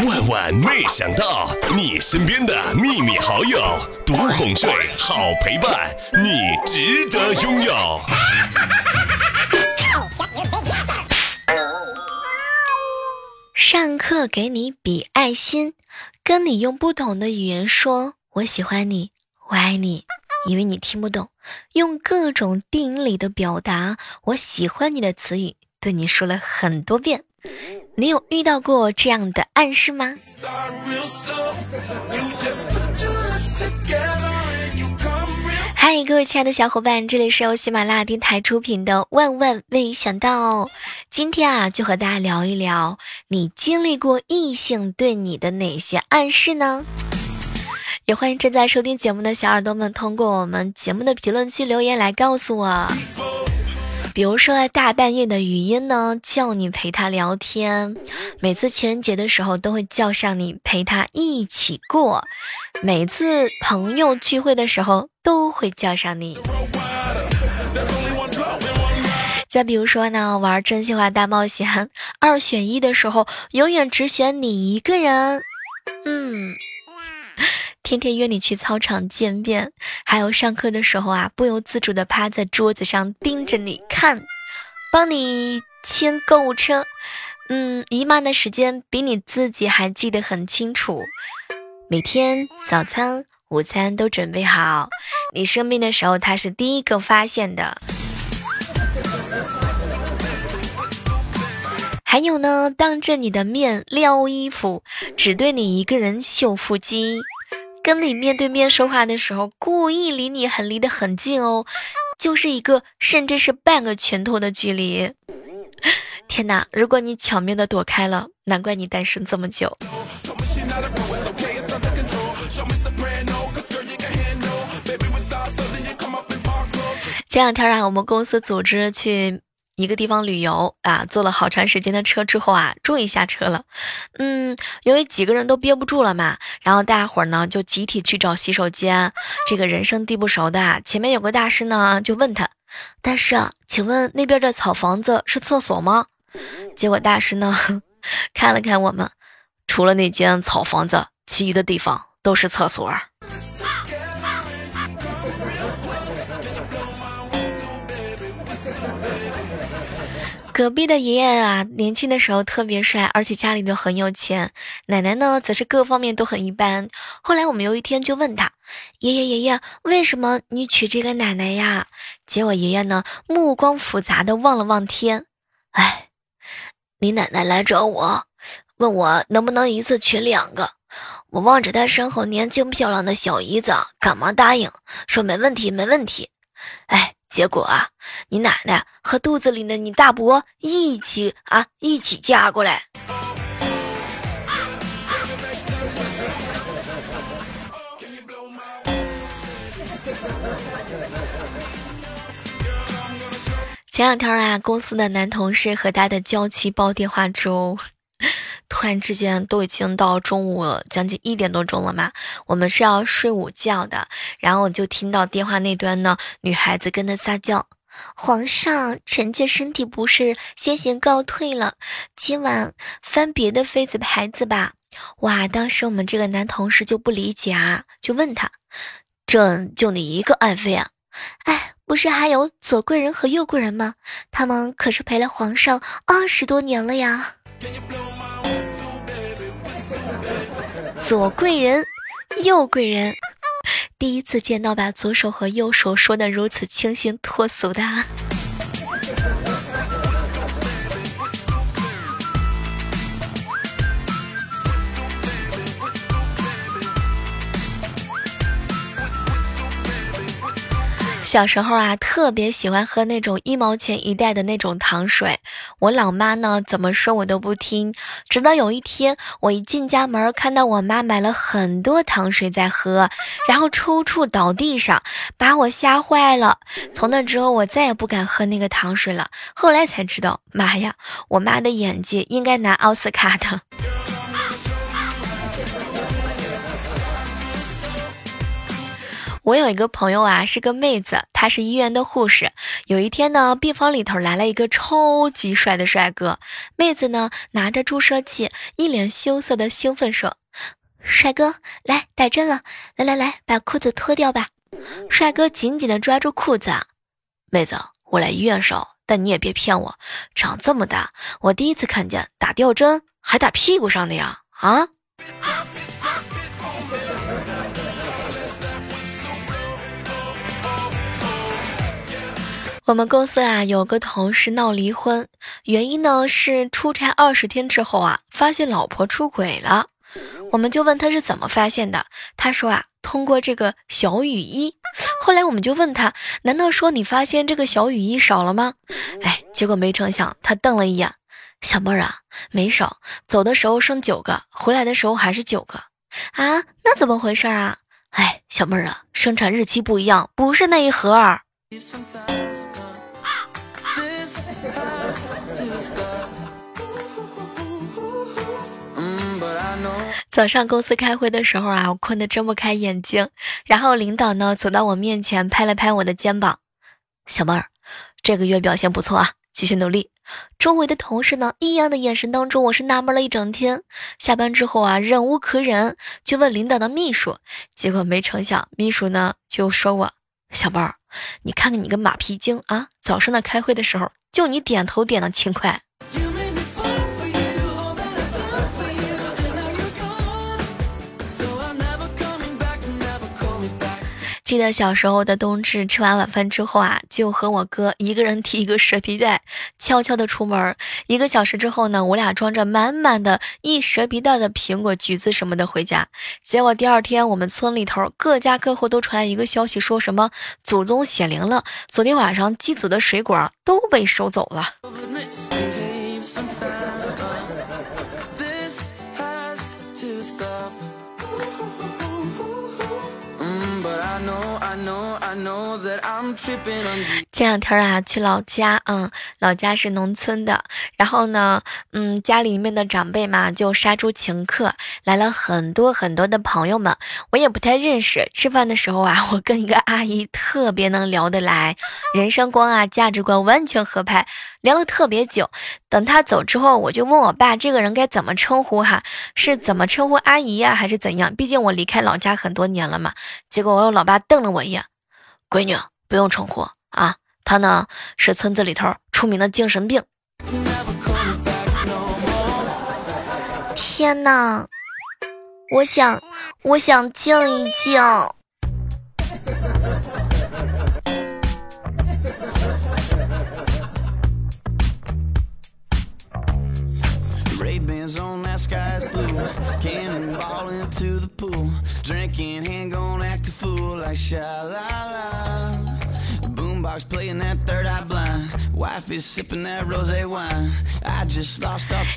万万没想到，你身边的秘密好友，独哄睡，好陪伴，你值得拥有。上课给你比爱心，跟你用不同的语言说“我喜欢你，我爱你”，因为你听不懂，用各种电影里的表达“我喜欢你”的词语对你说了很多遍。你有遇到过这样的暗示吗？嗨，各位亲爱的小伙伴，这里是由喜马拉雅电台出品的《万万没想到》。今天啊，就和大家聊一聊，你经历过异性对你的哪些暗示呢？也欢迎正在收听节目的小耳朵们，通过我们节目的评论区留言来告诉我。比如说大半夜的语音呢，叫你陪他聊天；每次情人节的时候，都会叫上你陪他一起过；每次朋友聚会的时候，都会叫上你。再比如说呢，玩真心话大冒险二选一的时候，永远只选你一个人。嗯。天天约你去操场见面，还有上课的时候啊，不由自主的趴在桌子上盯着你看，帮你签购物车，嗯，姨妈的时间比你自己还记得很清楚。每天早餐、午餐都准备好，你生病的时候他是第一个发现的。还有呢，当着你的面撩衣服，只对你一个人秀腹肌。跟你面对面说话的时候，故意离你很离得很近哦，就是一个甚至是半个拳头的距离。天哪！如果你巧妙的躲开了，难怪你单身这么久。前两天啊，我们公司组织去。一个地方旅游啊，坐了好长时间的车之后啊，终于下车了。嗯，由于几个人都憋不住了嘛，然后大伙儿呢就集体去找洗手间。这个人生地不熟的，啊前面有个大师呢，就问他：“大师啊，请问那边的草房子是厕所吗？”结果大师呢 看了看我们，除了那间草房子，其余的地方都是厕所。隔壁的爷爷啊，年轻的时候特别帅，而且家里都很有钱。奶奶呢，则是各方面都很一般。后来我们有一天就问他：“爷爷爷爷，为什么你娶这个奶奶呀？”结果爷爷呢，目光复杂的望了望天：“哎，你奶奶来找我，问我能不能一次娶两个。我望着她身后年轻漂亮的小姨子，赶忙答应说没问题，没问题。哎。”结果啊，你奶奶和肚子里的你大伯一起啊，一起嫁过来。前两天啊，公司的男同事和他的娇妻煲电话粥。突然之间，都已经到中午将近一点多钟了嘛，我们是要睡午觉的。然后我就听到电话那端呢，女孩子跟他撒娇：“皇上，臣妾身体不适，先行告退了，今晚翻别的妃子牌子吧。”哇！当时我们这个男同事就不理解啊，就问他：“朕就你一个爱妃啊？哎，不是还有左贵人和右贵人吗？他们可是陪了皇上二十多年了呀。”左贵人，右贵人，第一次见到把左手和右手说的如此清新脱俗的。小时候啊，特别喜欢喝那种一毛钱一袋的那种糖水。我老妈呢，怎么说我都不听。直到有一天，我一进家门，看到我妈买了很多糖水在喝，然后抽搐倒地上，把我吓坏了。从那之后，我再也不敢喝那个糖水了。后来才知道，妈呀，我妈的演技应该拿奥斯卡的。我有一个朋友啊，是个妹子，她是医院的护士。有一天呢，病房里头来了一个超级帅的帅哥，妹子呢拿着注射器，一脸羞涩的兴奋说：“帅哥，来打针了，来来来，把裤子脱掉吧。”帅哥紧紧的抓住裤子，妹子，我来医院少，但你也别骗我，长这么大，我第一次看见打吊针还打屁股上的呀！啊！我们公司啊有个同事闹离婚，原因呢是出差二十天之后啊，发现老婆出轨了。我们就问他是怎么发现的，他说啊通过这个小雨衣。后来我们就问他，难道说你发现这个小雨衣少了吗？哎，结果没成想他瞪了一眼，小妹儿啊没少，走的时候剩九个，回来的时候还是九个啊，那怎么回事啊？哎，小妹儿啊，生产日期不一样，不是那一盒儿。早上公司开会的时候啊，我困得睁不开眼睛。然后领导呢走到我面前，拍了拍我的肩膀：“小妹儿，这个月表现不错啊，继续努力。”周围的同事呢异样的眼神当中，我是纳闷了一整天。下班之后啊，忍无可忍，就问领导的秘书。结果没成想，秘书呢就说我：“小妹儿，你看看你个马屁精啊！早上的开会的时候，就你点头点的勤快。”记得小时候的冬至，吃完晚饭之后啊，就和我哥一个人提一个蛇皮袋，悄悄的出门。一个小时之后呢，我俩装着满满的一蛇皮袋的苹果、橘子什么的回家。结果第二天，我们村里头各家各户都传来一个消息，说什么祖宗显灵了，昨天晚上祭祖的水果都被收走了。前两天啊，去老家，嗯，老家是农村的，然后呢，嗯，家里面的长辈嘛，就杀猪请客，来了很多很多的朋友们，我也不太认识。吃饭的时候啊，我跟一个阿姨特别能聊得来，人生观啊，价值观完全合拍，聊了特别久。等他走之后，我就问我爸，这个人该怎么称呼哈？是怎么称呼阿姨呀，还是怎样？毕竟我离开老家很多年了嘛。结果我老爸瞪了我一眼。闺女不用称呼啊，他呢是村子里头出名的精神病。天哪，我想，我想静一静。Sky is blue，canning ball into the pool，drinking and going after food like shalala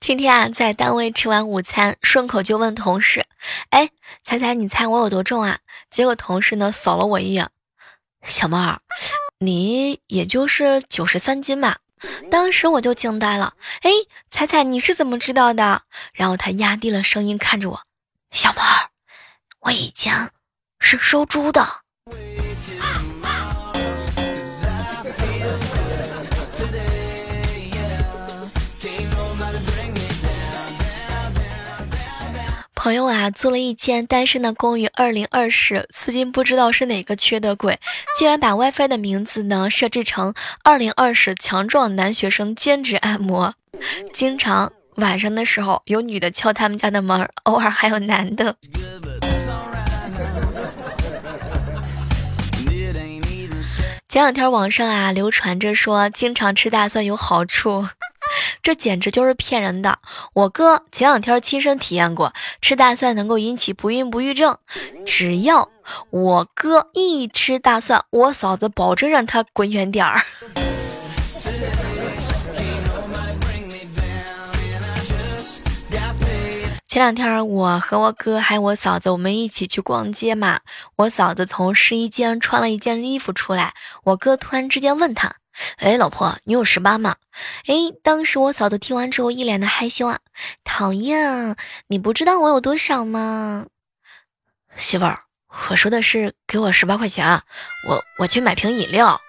今天啊，在单位吃完午餐，顺口就问同事：“哎，猜猜你猜我有多重啊？”结果同事呢扫了我一眼：“小猫儿，你也就是九十三斤吧。”当时我就惊呆了。哎，彩彩你是怎么知道的？然后他压低了声音看着我：“小猫，我以前是收猪的。”朋友啊，租了一间单身的公寓，二零二室，最近不知道是哪个缺德鬼，居然把 WiFi 的名字呢设置成二零二室强壮男学生兼职按摩，经常晚上的时候有女的敲他们家的门，偶尔还有男的。前两天网上啊流传着说，经常吃大蒜有好处。这简直就是骗人的！我哥前两天亲身体验过，吃大蒜能够引起不孕不育症。只要我哥一吃大蒜，我嫂子保证让他滚远点儿。前两天我和我哥还有我嫂子，我们一起去逛街嘛。我嫂子从试衣间穿了一件衣服出来，我哥突然之间问他。哎，老婆，你有十八吗？哎，当时我嫂子听完之后一脸的害羞啊，讨厌，你不知道我有多少吗？媳妇儿，我说的是给我十八块钱，我我去买瓶饮料。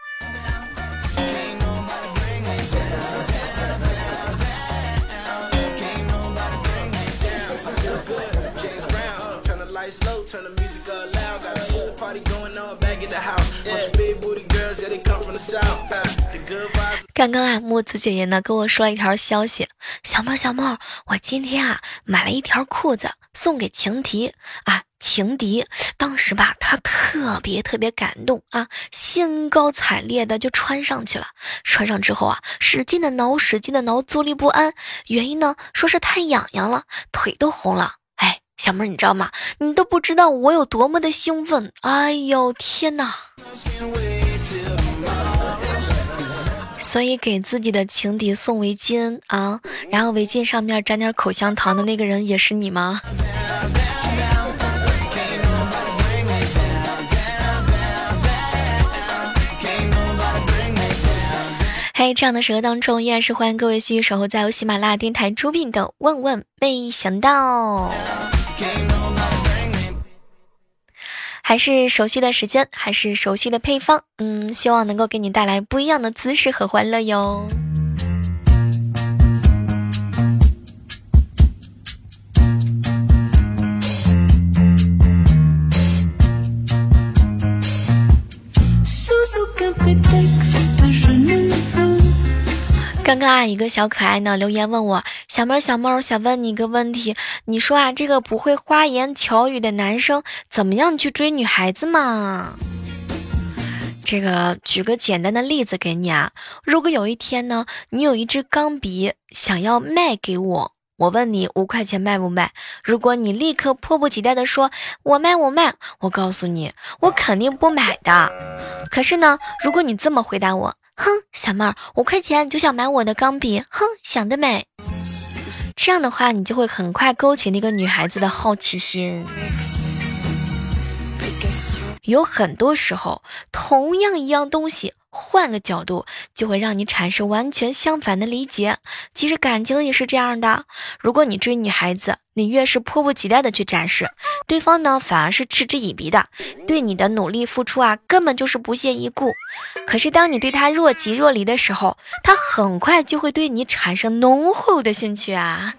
刚刚啊，木子姐姐呢跟我说了一条消息，小猫小猫，我今天啊买了一条裤子送给情敌啊情敌，当时吧他特别特别感动啊，兴高采烈的就穿上去了。穿上之后啊，使劲的挠，使劲的挠，坐立不安。原因呢，说是太痒痒了，腿都红了。哎，小妹儿，你知道吗？你都不知道我有多么的兴奋。哎呦天哪！所以给自己的情敌送围巾啊，然后围巾上面沾点口香糖的那个人也是你吗？嘿，这样的时刻当中，依然是欢迎各位继续守候在由喜马拉雅电台出品的《问问没想到》。还是熟悉的时间，还是熟悉的配方，嗯，希望能够给你带来不一样的姿势和欢乐哟。刚刚啊，一个小可爱呢留言问我，小猫小猫想问你一个问题，你说啊，这个不会花言巧语的男生怎么样去追女孩子嘛？这个举个简单的例子给你啊，如果有一天呢，你有一支钢笔想要卖给我，我问你五块钱卖不卖？如果你立刻迫不及待的说我卖我卖，我告诉你，我肯定不买的。可是呢，如果你这么回答我。哼，小妹儿，五块钱就想买我的钢笔？哼，想得美！这样的话，你就会很快勾起那个女孩子的好奇心。有很多时候，同样一样东西。换个角度，就会让你产生完全相反的理解。其实感情也是这样的。如果你追女孩子，你越是迫不及待的去展示，对方呢反而是嗤之以鼻的，对你的努力付出啊，根本就是不屑一顾。可是当你对他若即若离的时候，他很快就会对你产生浓厚的兴趣啊。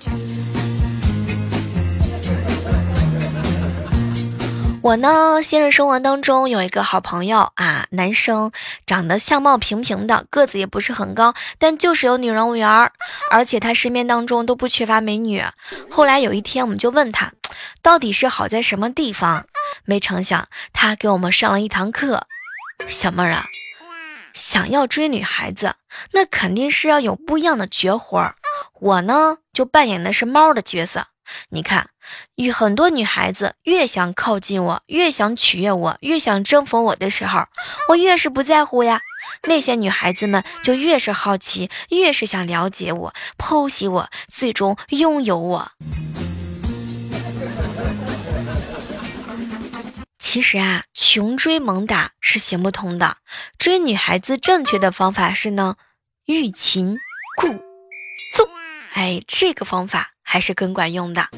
我呢，现实生活当中有一个好朋友啊，男生长得相貌平平的，个子也不是很高，但就是有女人缘儿，而且他身边当中都不缺乏美女。后来有一天，我们就问他，到底是好在什么地方？没成想，他给我们上了一堂课。小妹儿啊，想要追女孩子，那肯定是要有不一样的绝活儿。我呢，就扮演的是猫的角色。你看，与很多女孩子越想靠近我，越想取悦我，越想征服我的时候，我越是不在乎呀。那些女孩子们就越是好奇，越是想了解我，剖析我，最终拥有我。其实啊，穷追猛打是行不通的。追女孩子正确的方法是呢，欲擒故纵。哎，这个方法。还是更管用的。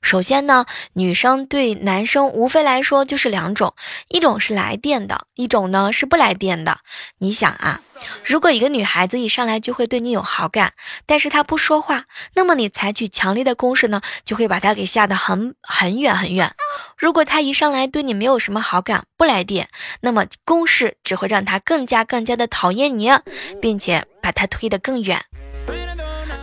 首先呢，女生对男生无非来说就是两种，一种是来电的，一种呢是不来电的。你想啊，如果一个女孩子一上来就会对你有好感，但是她不说话，那么你采取强烈的攻势呢，就会把她给吓得很很远很远。如果她一上来对你没有什么好感，不来电，那么攻势只会让她更加更加的讨厌你，并且把她推得更远。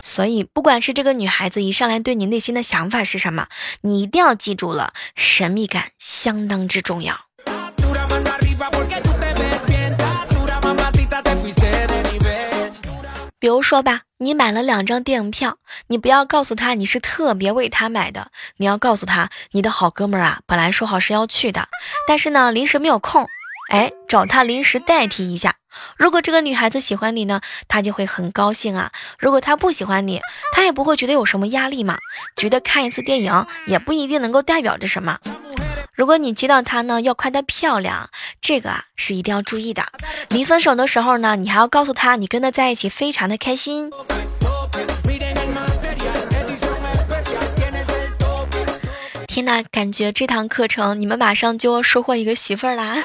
所以，不管是这个女孩子一上来对你内心的想法是什么，你一定要记住了，神秘感相当之重要。比如说吧，你买了两张电影票，你不要告诉他你是特别为他买的，你要告诉他你的好哥们儿啊，本来说好是要去的，但是呢临时没有空，哎，找他临时代替一下。如果这个女孩子喜欢你呢，她就会很高兴啊。如果她不喜欢你，她也不会觉得有什么压力嘛。觉得看一次电影也不一定能够代表着什么。如果你接到她呢，要夸她漂亮，这个啊是一定要注意的。临分手的时候呢，你还要告诉她你跟她在一起非常的开心。天呐，感觉这堂课程你们马上就要收获一个媳妇儿啦！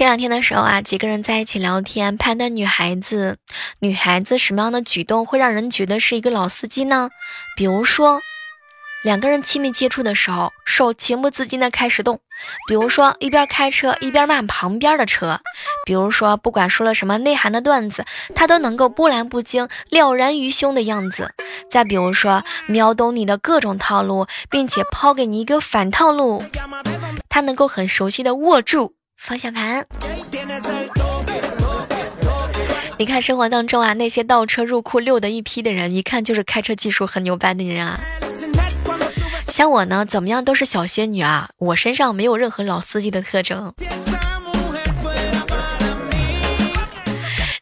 前两天的时候啊，几个人在一起聊天，判断女孩子，女孩子什么样的举动会让人觉得是一个老司机呢？比如说，两个人亲密接触的时候，手情不自禁的开始动；比如说，一边开车一边骂旁边的车；比如说，不管说了什么内涵的段子，他都能够波澜不惊、了然于胸的样子；再比如说，秒懂你的各种套路，并且抛给你一个反套路，他能够很熟悉的握住。方向盘。你看生活当中啊，那些倒车入库溜的一批的人，一看就是开车技术很牛掰的人啊。像我呢，怎么样都是小仙女啊，我身上没有任何老司机的特征。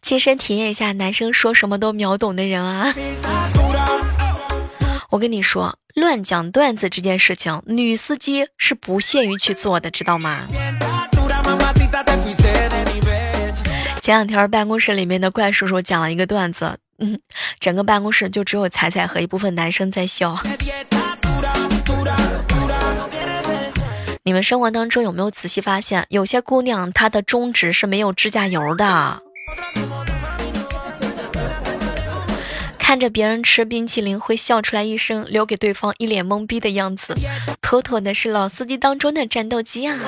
亲身体验一下男生说什么都秒懂的人啊。我跟你说，乱讲段子这件事情，女司机是不屑于去做的，知道吗？前两天办公室里面的怪叔叔讲了一个段子，嗯，整个办公室就只有彩彩和一部分男生在笑。你们生活当中有没有仔细发现，有些姑娘她的中指是没有指甲油的？看着别人吃冰淇淋会笑出来一声，留给对方一脸懵逼的样子，妥妥的是老司机当中的战斗机啊！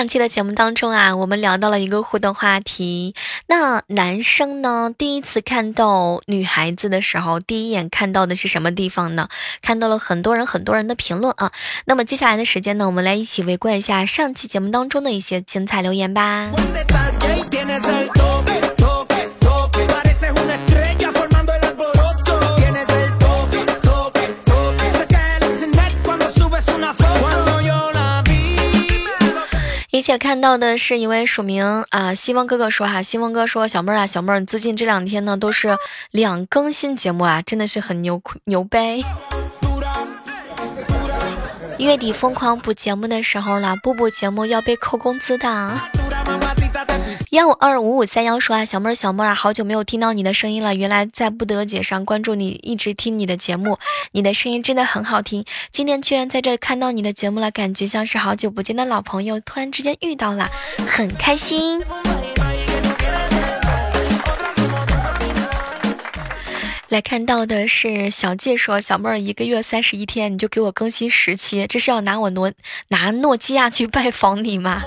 上期的节目当中啊，我们聊到了一个互动话题。那男生呢，第一次看到女孩子的时候，第一眼看到的是什么地方呢？看到了很多人很多人的评论啊。那么接下来的时间呢，我们来一起围观一下上期节目当中的一些精彩留言吧。也看到的是一位署名啊，希望哥哥说哈，希望哥说小妹儿啊，小妹儿最近这两天呢都是两更新节目啊，真的是很牛牛掰。月底疯狂补节目的时候了，不补节目要被扣工资的。幺五二五五三幺说啊，小妹儿小妹儿啊，好久没有听到你的声音了。原来在不得姐上关注你，一直听你的节目，你的声音真的很好听。今天居然在这看到你的节目了，感觉像是好久不见的老朋友，突然之间遇到了，很开心。来看到的是小介说，小妹儿一个月三十一天，你就给我更新十期，这是要拿我诺拿诺基亚去拜访你吗？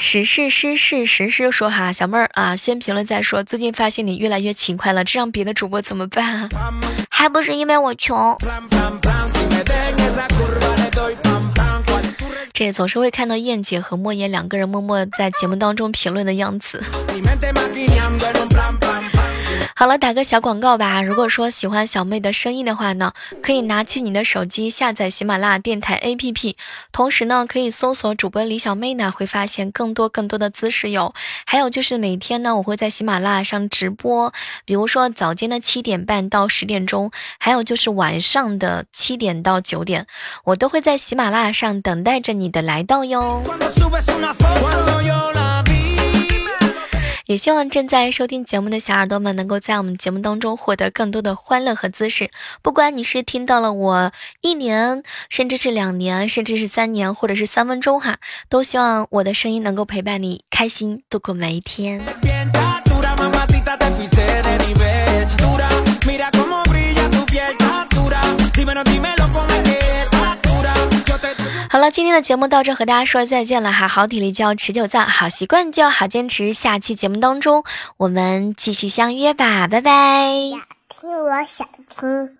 实事实事实事说哈，小妹儿啊，先评论再说。最近发现你越来越勤快了，这让别的主播怎么办啊？还不是因为我穷。这总是会看到燕姐和莫言两个人默默在节目当中评论的样子。好了，打个小广告吧。如果说喜欢小妹的声音的话呢，可以拿起你的手机下载喜马拉雅电台 APP，同时呢，可以搜索主播李小妹呢，会发现更多更多的姿势哟。还有就是每天呢，我会在喜马拉雅上直播，比如说早间的七点半到十点钟，还有就是晚上的七点到九点，我都会在喜马拉雅上等待着你的来到哟。也希望正在收听节目的小耳朵们能够在我们节目当中获得更多的欢乐和姿势。不管你是听到了我一年，甚至是两年，甚至是三年，或者是三分钟哈，都希望我的声音能够陪伴你开心度过每一天。好了，今天的节目到这，和大家说再见了哈。好体力就要持久战，好习惯就要好坚持。下期节目当中，我们继续相约吧，拜拜。想听我想听。